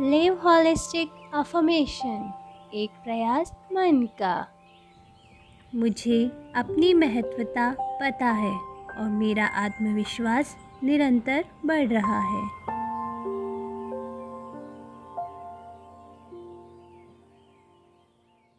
Live holistic affirmation एक प्रयास मन का मुझे अपनी महत्वता पता है और मेरा आत्मविश्वास निरंतर बढ़ रहा है।